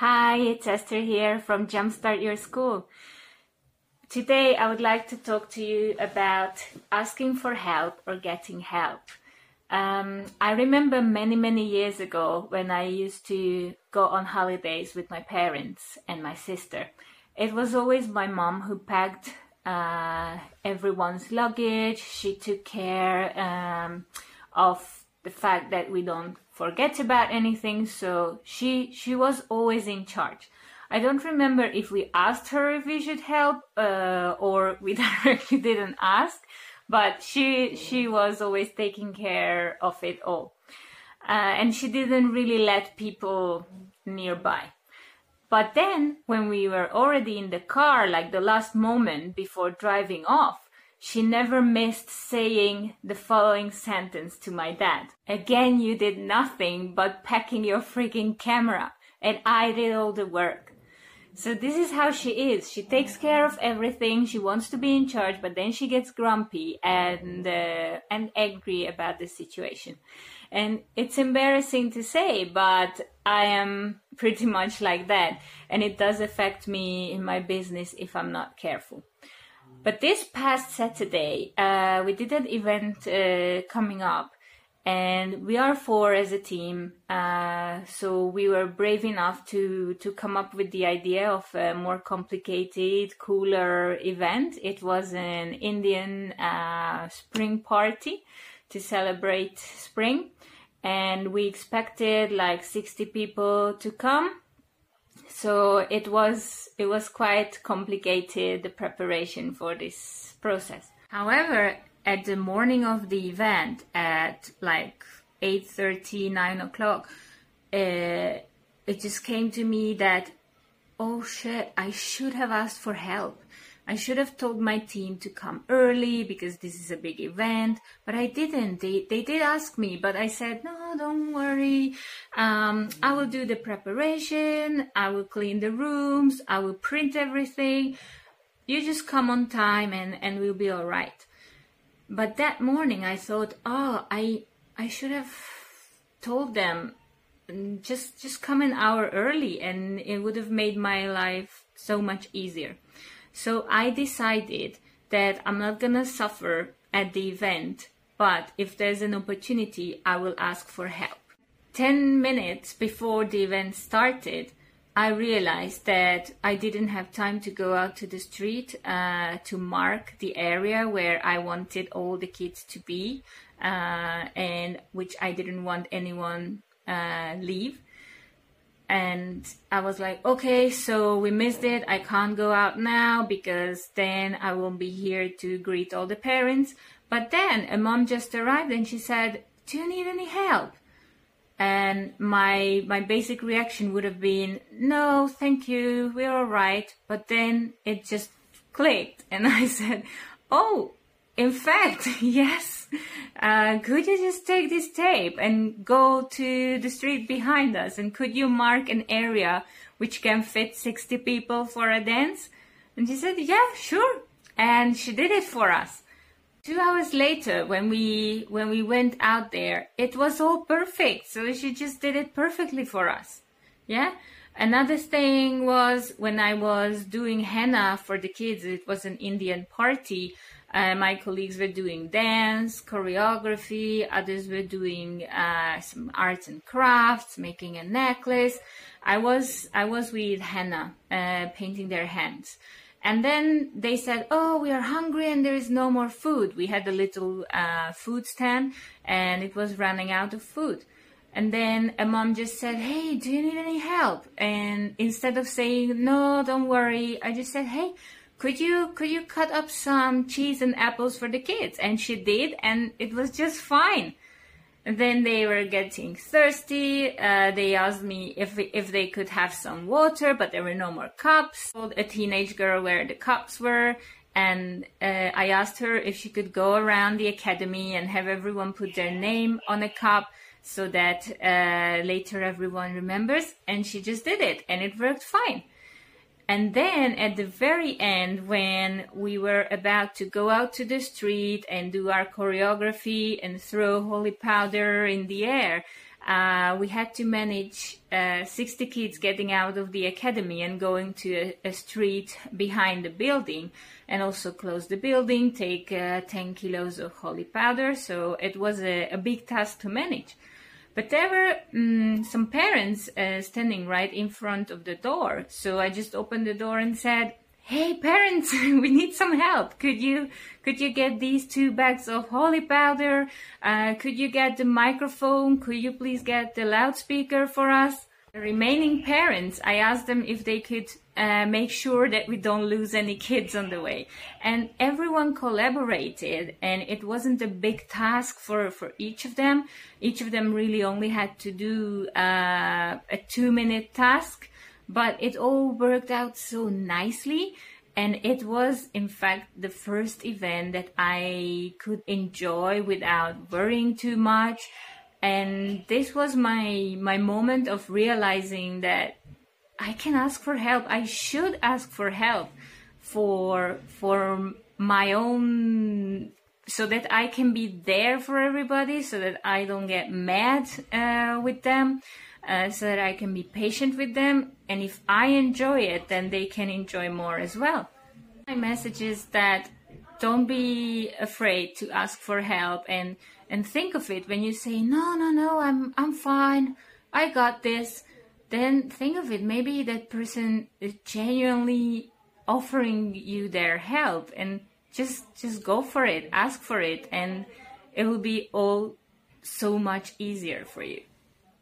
Hi, it's Esther here from Jumpstart Your School. Today I would like to talk to you about asking for help or getting help. Um, I remember many, many years ago when I used to go on holidays with my parents and my sister. It was always my mom who packed uh, everyone's luggage. She took care um, of the fact that we don't forget about anything. So she she was always in charge. I don't remember if we asked her if we should help uh, or we directly didn't ask, but she she was always taking care of it all, uh, and she didn't really let people nearby. But then, when we were already in the car, like the last moment before driving off, she never missed saying the following sentence to my dad. Again, you did nothing but packing your freaking camera, and I did all the work. So this is how she is. She takes care of everything. She wants to be in charge, but then she gets grumpy and uh, and angry about the situation. And it's embarrassing to say, but I am pretty much like that, and it does affect me in my business if I'm not careful. But this past Saturday, uh, we did an event uh, coming up, and we are four as a team. Uh, so we were brave enough to to come up with the idea of a more complicated, cooler event. It was an Indian uh, spring party to celebrate spring, and we expected like 60 people to come so it was it was quite complicated the preparation for this process. However at the morning of the event at like 8.30 9 o'clock uh, it just came to me that oh shit i should have asked for help I should have told my team to come early because this is a big event, but I didn't. They, they did ask me, but I said, no, don't worry. Um, I will do the preparation. I will clean the rooms. I will print everything. You just come on time and, and we'll be all right. But that morning I thought, oh, I, I should have told them mm, just, just come an hour early and it would have made my life so much easier. So I decided that I'm not gonna suffer at the event, but if there's an opportunity, I will ask for help. 10 minutes before the event started, I realized that I didn't have time to go out to the street uh, to mark the area where I wanted all the kids to be, uh, and which I didn't want anyone uh, leave and I was like, okay, so we missed it. I can't go out now because then I won't be here to greet all the parents. But then a mom just arrived and she said, do you need any help? And my, my basic reaction would have been, no, thank you. We're all right. But then it just clicked and I said, oh, in fact, yes. Uh, could you just take this tape and go to the street behind us? And could you mark an area which can fit 60 people for a dance? And she said, yeah, sure. And she did it for us. Two hours later, when we, when we went out there, it was all perfect. So she just did it perfectly for us. Yeah. Another thing was when I was doing henna for the kids, it was an Indian party. Uh, my colleagues were doing dance, choreography, others were doing uh, some arts and crafts, making a necklace. I was I was with henna, uh, painting their hands. And then they said, "Oh, we are hungry and there is no more food." We had a little uh, food stand, and it was running out of food. And then a mom just said, "Hey, do you need any help?" And instead of saying, "No, don't worry," I just said, "Hey, could you could you cut up some cheese and apples for the kids? And she did and it was just fine. And then they were getting thirsty. Uh, they asked me if if they could have some water but there were no more cups. Told a teenage girl where the cups were and uh, i asked her if she could go around the academy and have everyone put their name on a cup so that uh, later everyone remembers and she just did it and it worked fine and then at the very end, when we were about to go out to the street and do our choreography and throw Holi powder in the air, uh, we had to manage uh, 60 kids getting out of the academy and going to a, a, street behind the building and also close the building, take uh, 10 kilos of Holi powder. So it was a, a big task to manage. But there were um, some parents uh, standing right in front of the door. So I just opened the door and said, hey parents we need some help. Could you could you get these two bags of Holi powder? Uh, could you get the microphone? Could you please get the loudspeaker for us remaining parents i asked them if they could uh, make sure that we don't lose any kids on the way. And everyone collaborated and it wasn't a big task for for each of them. Each of them really only had to do uh, a two minute task but it all worked out so nicely. And it was in fact the first event that I could enjoy without worrying too much and this was my my moment of realizing that I can ask for help I should ask for help for for my own so that I can be there for everybody so that I don't get mad uh, with them uh, so that I can be patient with them. And if I enjoy it, then they can enjoy more as well. My message is that don't be afraid to ask for help and and think of it. When you say no no no I'm I'm fine. I got this then think of it. Maybe that person is genuinely offering you their help and just just go for it. Ask for it and it will be all so much easier for you